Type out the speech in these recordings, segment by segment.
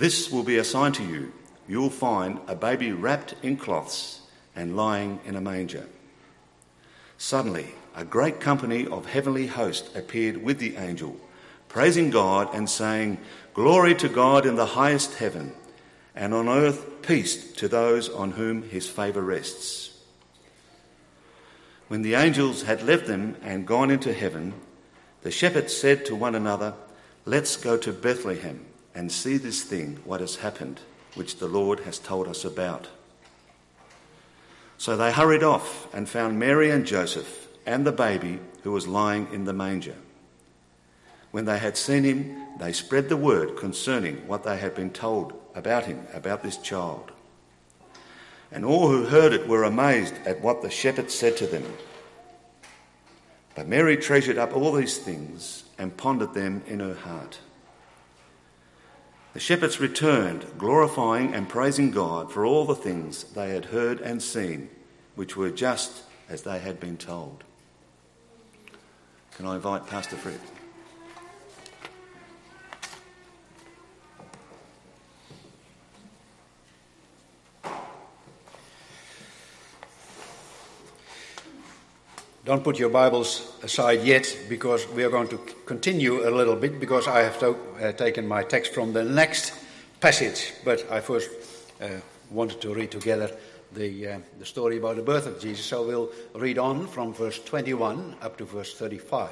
This will be a sign to you. You will find a baby wrapped in cloths and lying in a manger. Suddenly, a great company of heavenly hosts appeared with the angel, praising God and saying, Glory to God in the highest heaven and on earth peace to those on whom his favour rests. When the angels had left them and gone into heaven, the shepherds said to one another, Let's go to Bethlehem and see this thing, what has happened, which the Lord has told us about. So they hurried off and found Mary and Joseph and the baby who was lying in the manger. When they had seen him, they spread the word concerning what they had been told about him, about this child. And all who heard it were amazed at what the shepherds said to them. But Mary treasured up all these things and pondered them in her heart. The shepherds returned, glorifying and praising God for all the things they had heard and seen, which were just as they had been told. Can I invite Pastor Fred? Don't put your Bibles aside yet because we are going to continue a little bit because I have to, uh, taken my text from the next passage. But I first uh, wanted to read together the, uh, the story about the birth of Jesus. So we'll read on from verse 21 up to verse 35.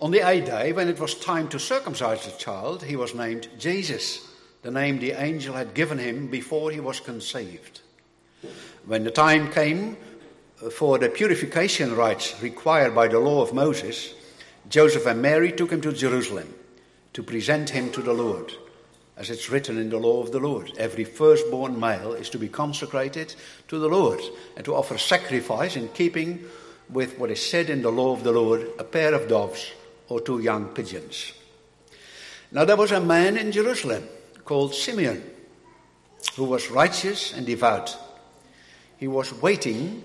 On the eighth day, when it was time to circumcise the child, he was named Jesus, the name the angel had given him before he was conceived. When the time came, for the purification rites required by the law of Moses, Joseph and Mary took him to Jerusalem to present him to the Lord. As it's written in the law of the Lord, every firstborn male is to be consecrated to the Lord and to offer sacrifice in keeping with what is said in the law of the Lord a pair of doves or two young pigeons. Now there was a man in Jerusalem called Simeon who was righteous and devout. He was waiting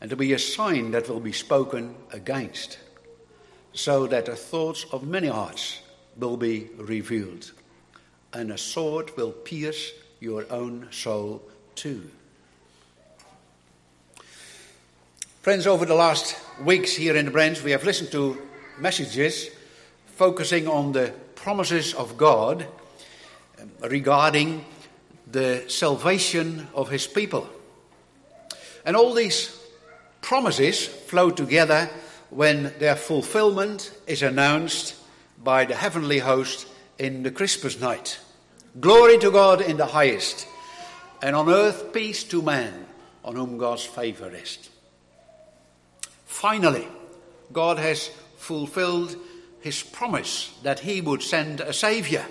and to be a sign that will be spoken against, so that the thoughts of many hearts will be revealed. and a sword will pierce your own soul too. Friends, over the last weeks here in the branch, we have listened to messages focusing on the promises of God regarding the salvation of his people. And all these promises flow together when their fulfillment is announced by the heavenly host in the Christmas night. Glory to God in the highest, and on earth peace to man on whom God's favor rests. Finally, God has fulfilled his promise that he would send a Savior.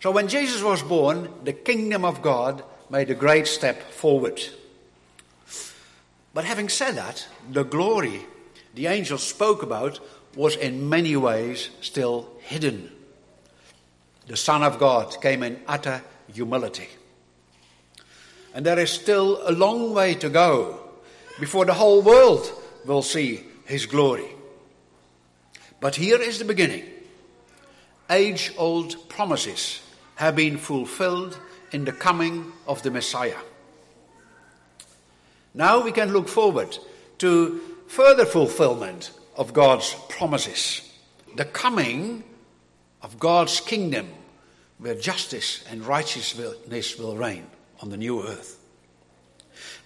So when Jesus was born, the kingdom of God made a great step forward. But having said that, the glory the angels spoke about was in many ways still hidden. The Son of God came in utter humility. And there is still a long way to go before the whole world will see his glory. But here is the beginning. Age old promises have been fulfilled in the coming of the Messiah. Now we can look forward to further fulfillment of God's promises, the coming of God's kingdom where justice and righteousness will reign on the new earth.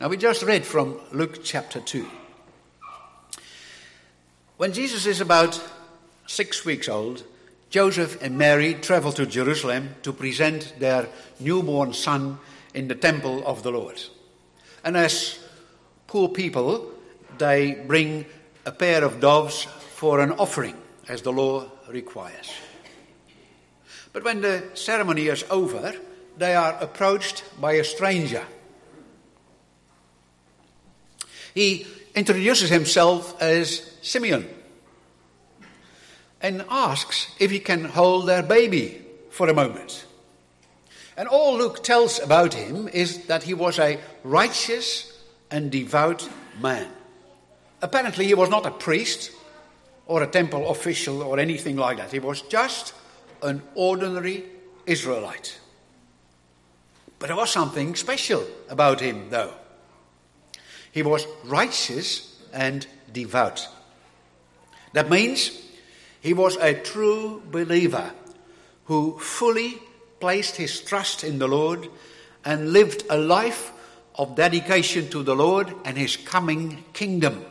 Now, we just read from Luke chapter 2. When Jesus is about six weeks old, Joseph and Mary travel to Jerusalem to present their newborn son in the temple of the Lord. And as poor people, they bring a pair of doves for an offering, as the law requires. But when the ceremony is over, they are approached by a stranger. He introduces himself as Simeon and asks if he can hold their baby for a moment. And all Luke tells about him is that he was a righteous and devout man. Apparently, he was not a priest or a temple official or anything like that. He was just an ordinary Israelite. But there was something special about him, though. He was righteous and devout. That means he was a true believer who fully placed his trust in the Lord and lived a life of dedication to the Lord and his coming kingdom.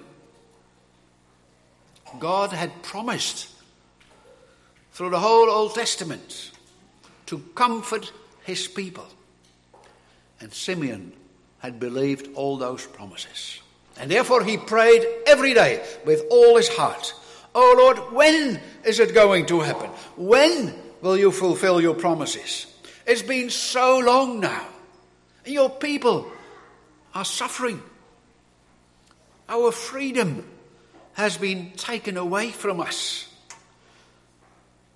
God had promised through the whole Old Testament to comfort his people. And Simeon had believed all those promises. And therefore he prayed every day with all his heart Oh Lord, when is it going to happen? When will you fulfill your promises? It's been so long now. Your people are suffering. Our freedom has been taken away from us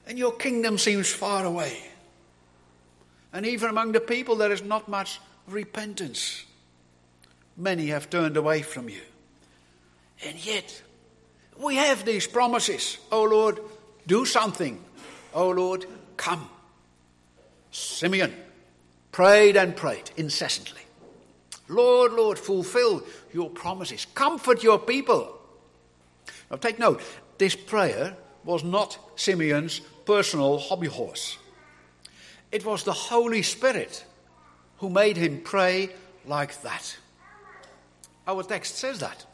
and your kingdom seems far away. And even among the people, there is not much repentance. Many have turned away from you. And yet, we have these promises. Oh Lord, do something. Oh Lord, come. Simeon prayed and prayed incessantly. Lord, Lord, fulfill your promises. Comfort your people. Now take note, this prayer was not Simeon's personal hobby horse. It was the Holy Spirit who made him pray like that. Our text says that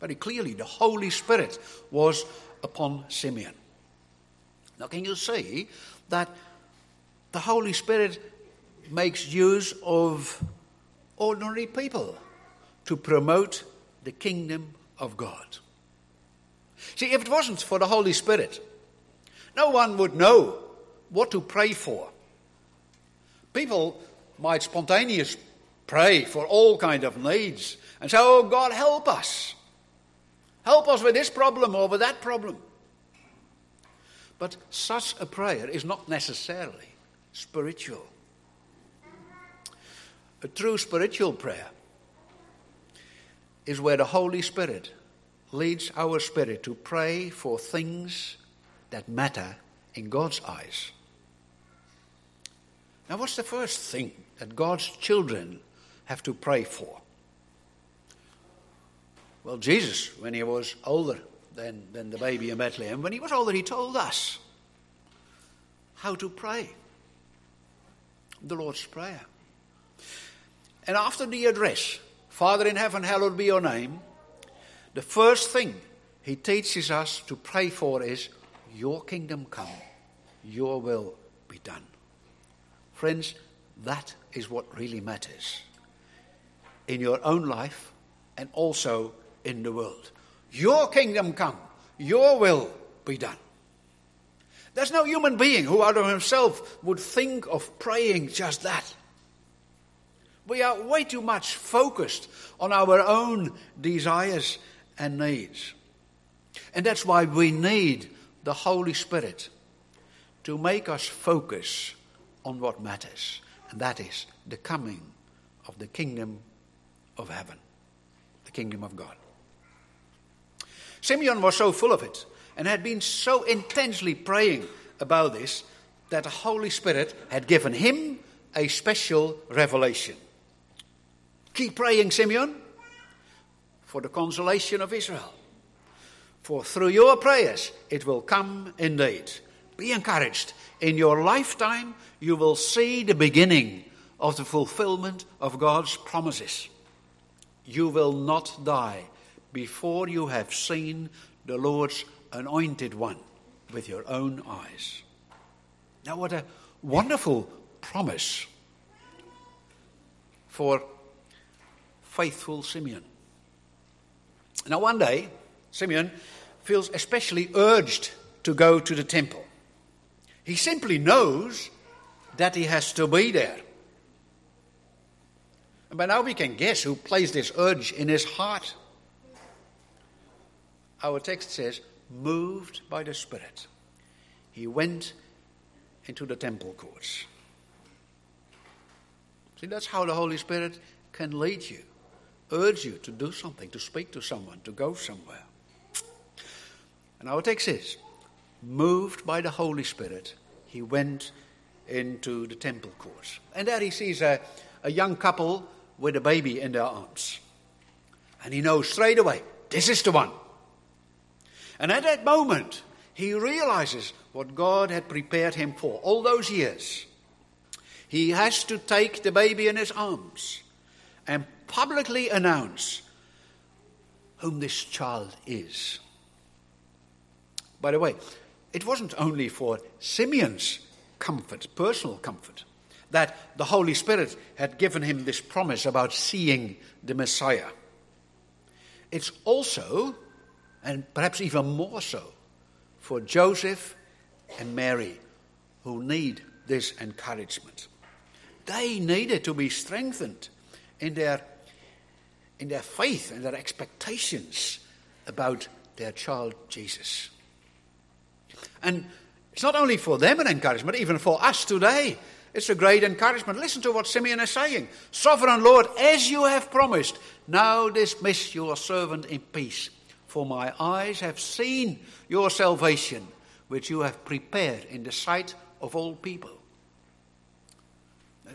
very clearly. The Holy Spirit was upon Simeon. Now, can you see that the Holy Spirit makes use of ordinary people to promote the kingdom of God? See, if it wasn't for the Holy Spirit, no one would know what to pray for. People might spontaneously pray for all kind of needs and say, "Oh God, help us. Help us with this problem or with that problem." But such a prayer is not necessarily spiritual. A true spiritual prayer is where the Holy Spirit leads our spirit to pray for things that matter in God's eyes. Now, what's the first thing that God's children have to pray for? Well, Jesus, when he was older than, than the baby in Bethlehem, when he was older, he told us how to pray the Lord's Prayer. And after the address, Father in heaven, hallowed be your name, the first thing he teaches us to pray for is, Your kingdom come, your will be done. Friends, that is what really matters in your own life and also in the world. Your kingdom come, your will be done. There's no human being who, out of himself, would think of praying just that. We are way too much focused on our own desires and needs. And that's why we need the Holy Spirit to make us focus on what matters, and that is the coming of the kingdom of heaven, the kingdom of God. Simeon was so full of it and had been so intensely praying about this that the Holy Spirit had given him a special revelation. Keep praying, Simeon, for the consolation of Israel. For through your prayers it will come indeed. Be encouraged. In your lifetime, you will see the beginning of the fulfillment of God's promises. You will not die before you have seen the Lord's anointed one with your own eyes. Now, what a wonderful promise for faithful Simeon. Now, one day, Simeon feels especially urged to go to the temple. He simply knows that he has to be there. And by now we can guess who placed this urge in his heart. Our text says, moved by the Spirit, he went into the temple courts. See, that's how the Holy Spirit can lead you, urge you to do something, to speak to someone, to go somewhere. And our text is, moved by the Holy Spirit, he went into the temple courts. And there he sees a, a young couple with a baby in their arms. And he knows straight away, this is the one. And at that moment, he realizes what God had prepared him for all those years. He has to take the baby in his arms and publicly announce whom this child is. By the way, it wasn't only for Simeon's comfort, personal comfort, that the Holy Spirit had given him this promise about seeing the Messiah. It's also, and perhaps even more so, for Joseph and Mary who need this encouragement. They needed to be strengthened in their, in their faith and their expectations about their child Jesus. And it's not only for them an encouragement, even for us today. It's a great encouragement. Listen to what Simeon is saying. Sovereign Lord, as you have promised, now dismiss your servant in peace. For my eyes have seen your salvation, which you have prepared in the sight of all people.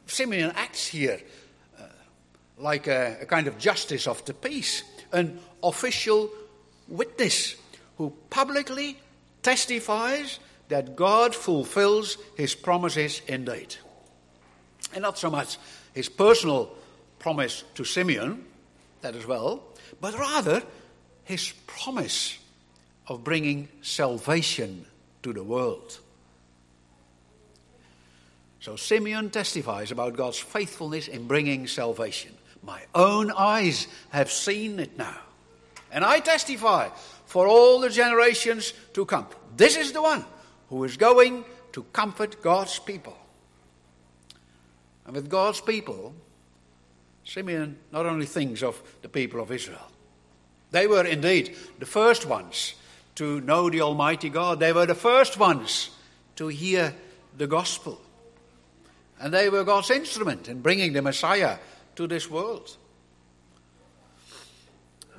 Simeon acts here like a, a kind of justice of the peace, an official witness who publicly testifies that God fulfills his promises indeed. And not so much his personal promise to Simeon, that as well, but rather his promise of bringing salvation to the world. So Simeon testifies about God's faithfulness in bringing salvation. My own eyes have seen it now. And I testify for all the generations to come. This is the one who is going to comfort God's people. And with God's people, Simeon not only thinks of the people of Israel, they were indeed the first ones to know the Almighty God. They were the first ones to hear the gospel. And they were God's instrument in bringing the Messiah to this world.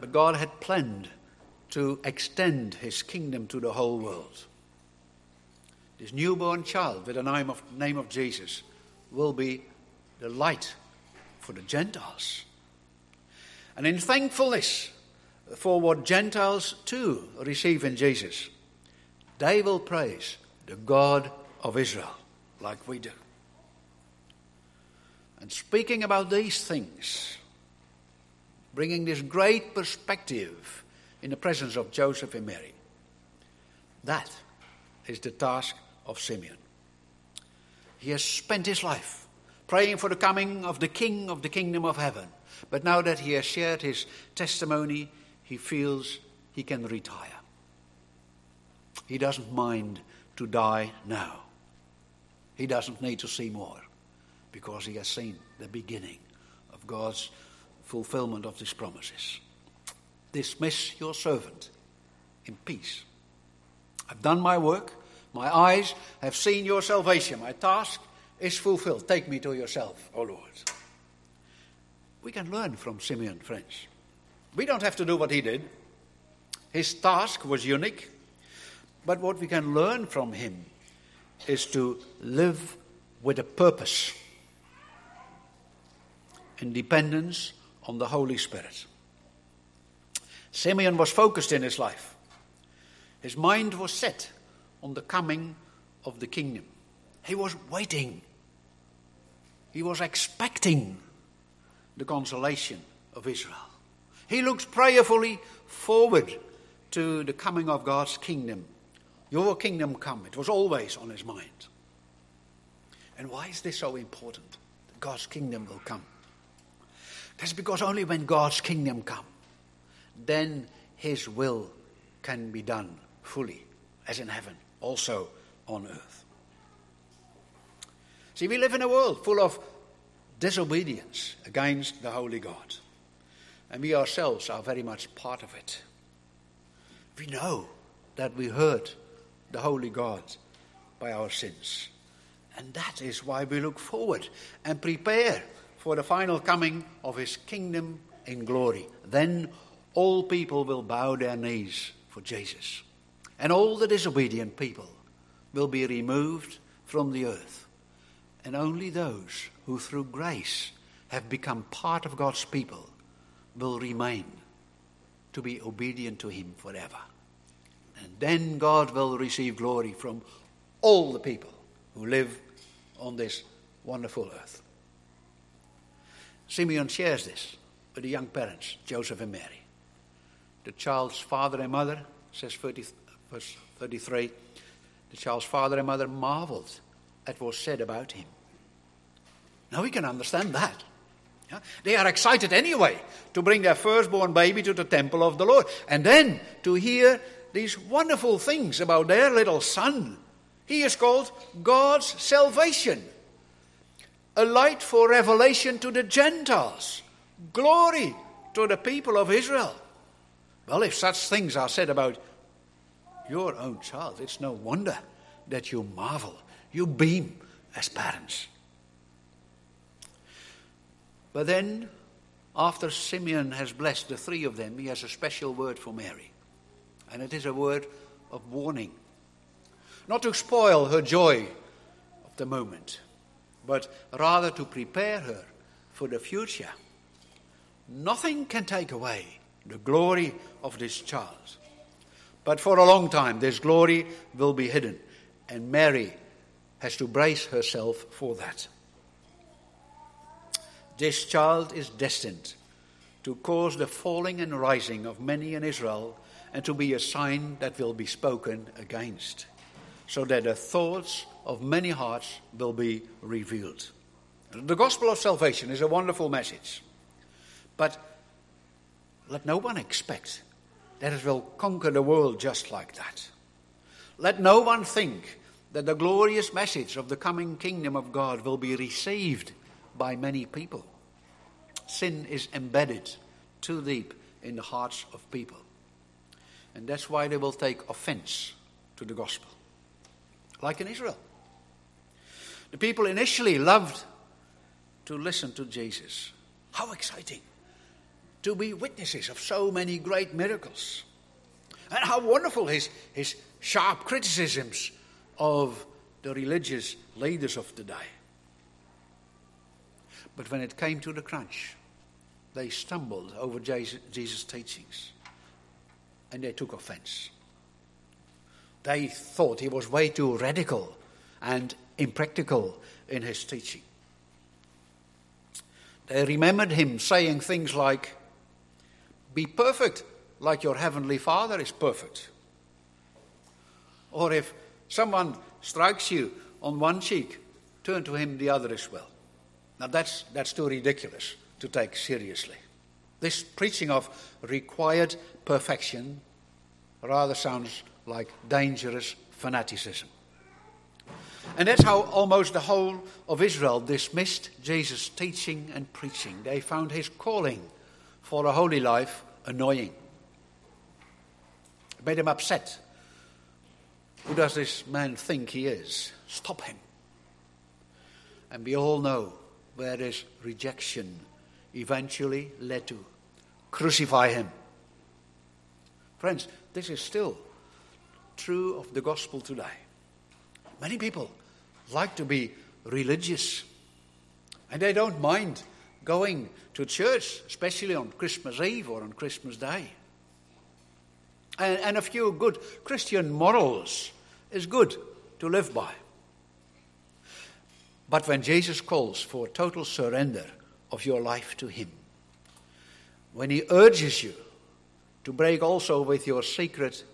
But God had planned to extend his kingdom to the whole world. This newborn child with the name of, name of Jesus will be the light for the Gentiles. And in thankfulness for what Gentiles too receive in Jesus, they will praise the God of Israel like we do. And speaking about these things, bringing this great perspective in the presence of Joseph and Mary, that is the task of Simeon. He has spent his life praying for the coming of the King of the kingdom of heaven. But now that he has shared his testimony, he feels he can retire. He doesn't mind to die now. He doesn't need to see more because he has seen the beginning of God's fulfillment of his promises. Dismiss your servant in peace. I've done my work. My eyes have seen your salvation. My task is fulfilled. Take me to yourself, O Lord. We can learn from Simeon, friends. We don't have to do what he did. His task was unique. But what we can learn from him is to live with a purpose in dependence on the Holy Spirit. Simeon was focused in his life. His mind was set on the coming of the kingdom. He was waiting. He was expecting the consolation of Israel. He looked prayerfully forward to the coming of God's kingdom. Your kingdom come. It was always on his mind. And why is this so important? God's kingdom will come. That's because only when God's kingdom come, then his will can be done fully, as in heaven, also on earth. See, we live in a world full of disobedience against the Holy God. And we ourselves are very much part of it. We know that we hurt the Holy God by our sins. And that is why we look forward and prepare for the final coming of His kingdom in glory. Then all people will bow their knees for Jesus. And all the disobedient people will be removed from the earth. And only those who through grace have become part of God's people will remain to be obedient to Him forever. And then God will receive glory from all the people who live on this wonderful earth. Simeon shares this with the young parents, Joseph and Mary. The child's father and mother, says 30, verse 33, the child's father and mother marveled at what was said about him. Now we can understand that. Yeah? They are excited anyway to bring their firstborn baby to the temple of the Lord. And then to hear these wonderful things about their little son. He is called God's salvation, a light for revelation to the Gentiles, glory to the people of Israel. Well, if such things are said about your own child, it's no wonder that you marvel, you beam as parents. But then, after Simeon has blessed the three of them, he has a special word for Mary. And it is a word of warning. Not to spoil her joy of the moment, but rather to prepare her for the future. Nothing can take away the glory of this child. But for a long time, this glory will be hidden, and Mary has to brace herself for that. This child is destined to cause the falling and rising of many in Israel and to be a sign that will be spoken against, so that the thoughts of many hearts will be revealed. The gospel of salvation is a wonderful message, but let no one expect that it will conquer the world just like that. Let no one think that the glorious message of the coming kingdom of God will be received by many people. Sin is embedded too deep in the hearts of people. And that's why they will take offense to the gospel. Like in Israel. The people initially loved to listen to Jesus. How exciting! To be witnesses of so many great miracles. And how wonderful his, his sharp criticisms of the religious leaders of the day. But when it came to the crunch, they stumbled over Jesus' teachings and they took offense. They thought he was way too radical and impractical in his teaching. They remembered him saying things like, Be perfect like your heavenly Father is perfect. Or if someone strikes you on one cheek, turn to him the other as well. Now that's, that's too ridiculous to take seriously. This preaching of required perfection rather sounds like dangerous fanaticism. And that's how almost the whole of Israel dismissed Jesus' teaching and preaching. They found his calling for a holy life annoying. It made them upset. Who does this man think he is? Stop him. And we all know where this rejection eventually led to. Crucify him. Friends, this is still true of the gospel today. Many people like to be religious, and they don't mind going to church, especially on Christmas Eve or on Christmas Day. And, and a few good Christian morals is good to live by. But when Jesus calls for total surrender of your life to Him, when He urges you to break also with your secret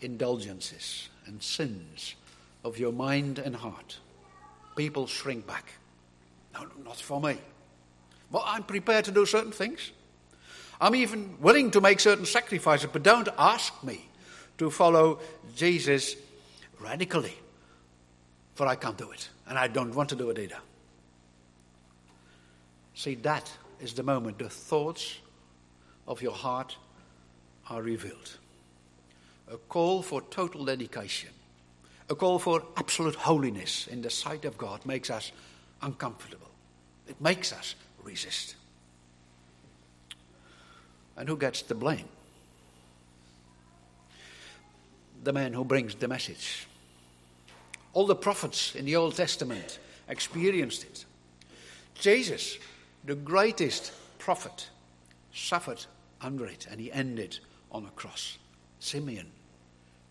indulgences and sins of your mind and heart, people shrink back. No, not for me. Well, I'm prepared to do certain things. I'm even willing to make certain sacrifices, but don't ask me to follow Jesus radically, for I can't do it, and I don't want to do it either. See, that is the moment the thoughts of your heart are revealed. A call for total dedication, a call for absolute holiness in the sight of God makes us uncomfortable. It makes us resist. And who gets the blame? The man who brings the message. All the prophets in the Old Testament experienced it. Jesus, the greatest prophet, suffered under it and he ended on a cross. Simeon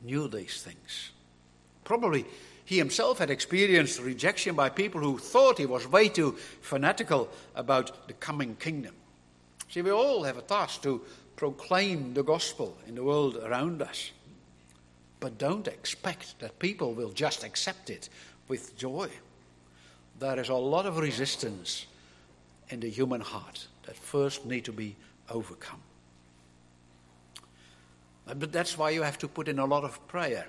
knew these things. Probably he himself had experienced rejection by people who thought he was way too fanatical about the coming kingdom. See, we all have a task to proclaim the gospel in the world around us. But don't expect that people will just accept it with joy. There is a lot of resistance in the human heart that first need to be overcome. But that's why you have to put in a lot of prayer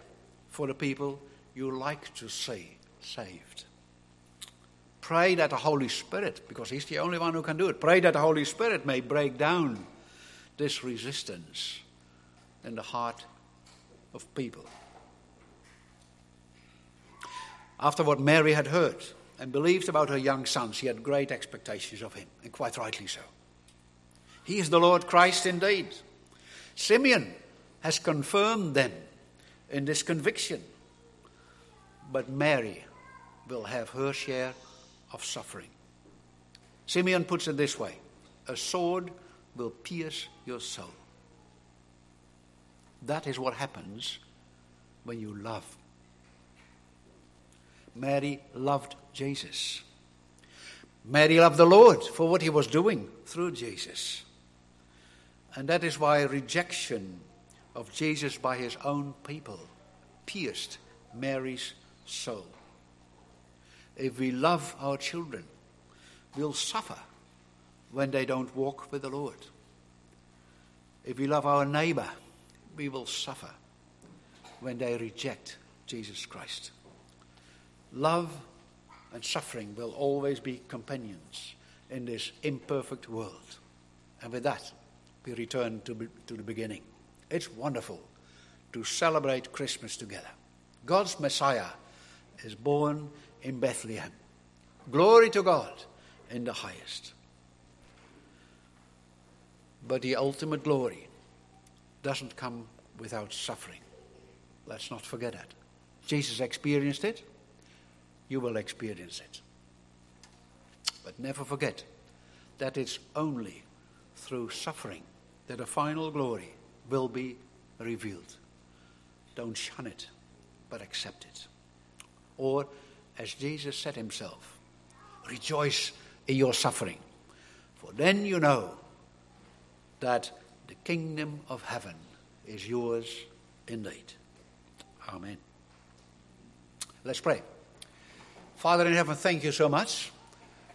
for the people you like to see saved. Pray that the Holy Spirit, because He's the only one who can do it, pray that the Holy Spirit may break down this resistance in the heart of people. After what Mary had heard and believed about her young son, she had great expectations of him, and quite rightly so. He is the Lord Christ indeed. Simeon has confirmed them in this conviction. But Mary will have her share of suffering. Simeon puts it this way a sword will pierce your soul. That is what happens when you love. Mary loved Jesus. Mary loved the Lord for what he was doing through Jesus. And that is why rejection of Jesus by his own people pierced Mary's soul. If we love our children, we'll suffer when they don't walk with the Lord. If we love our neighbor, we will suffer when they reject Jesus Christ. Love and suffering will always be companions in this imperfect world. And with that, we return to, to the beginning. It's wonderful to celebrate Christmas together. God's Messiah is born in Bethlehem. Glory to God in the highest. But the ultimate glory doesn't come without suffering. Let's not forget that. Jesus experienced it, you will experience it. But never forget that it's only through suffering that a final glory will be revealed. Don't shun it, but accept it. Or, as Jesus said himself, rejoice in your suffering, for then you know that the kingdom of heaven is yours indeed. Amen. Let's pray. Father in heaven, thank you so much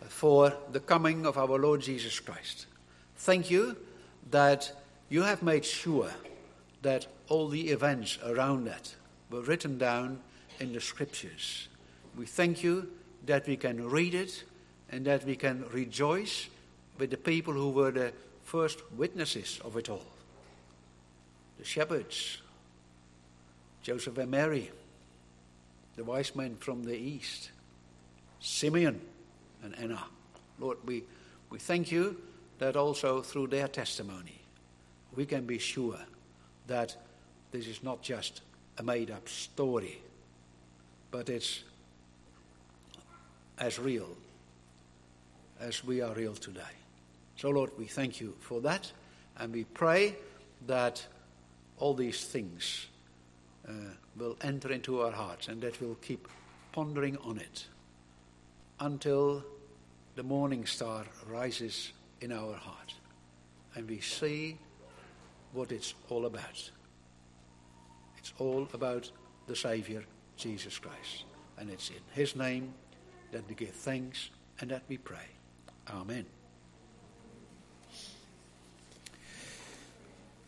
for the coming of our Lord Jesus Christ. Thank you that you have made sure that all the events around that were written down in the scriptures. We thank you that we can read it and that we can rejoice with the people who were the first witnesses of it all the shepherds, Joseph and Mary, the wise men from the east, Simeon and Anna. Lord, we, we thank you that also through their testimony we can be sure that this is not just a made up story, but it's as real as we are real today. So, Lord, we thank you for that, and we pray that all these things uh, will enter into our hearts and that we'll keep pondering on it until the morning star rises in our heart and we see what it's all about. It's all about the Savior, Jesus Christ. And it's in His name that we give thanks and that we pray. Amen.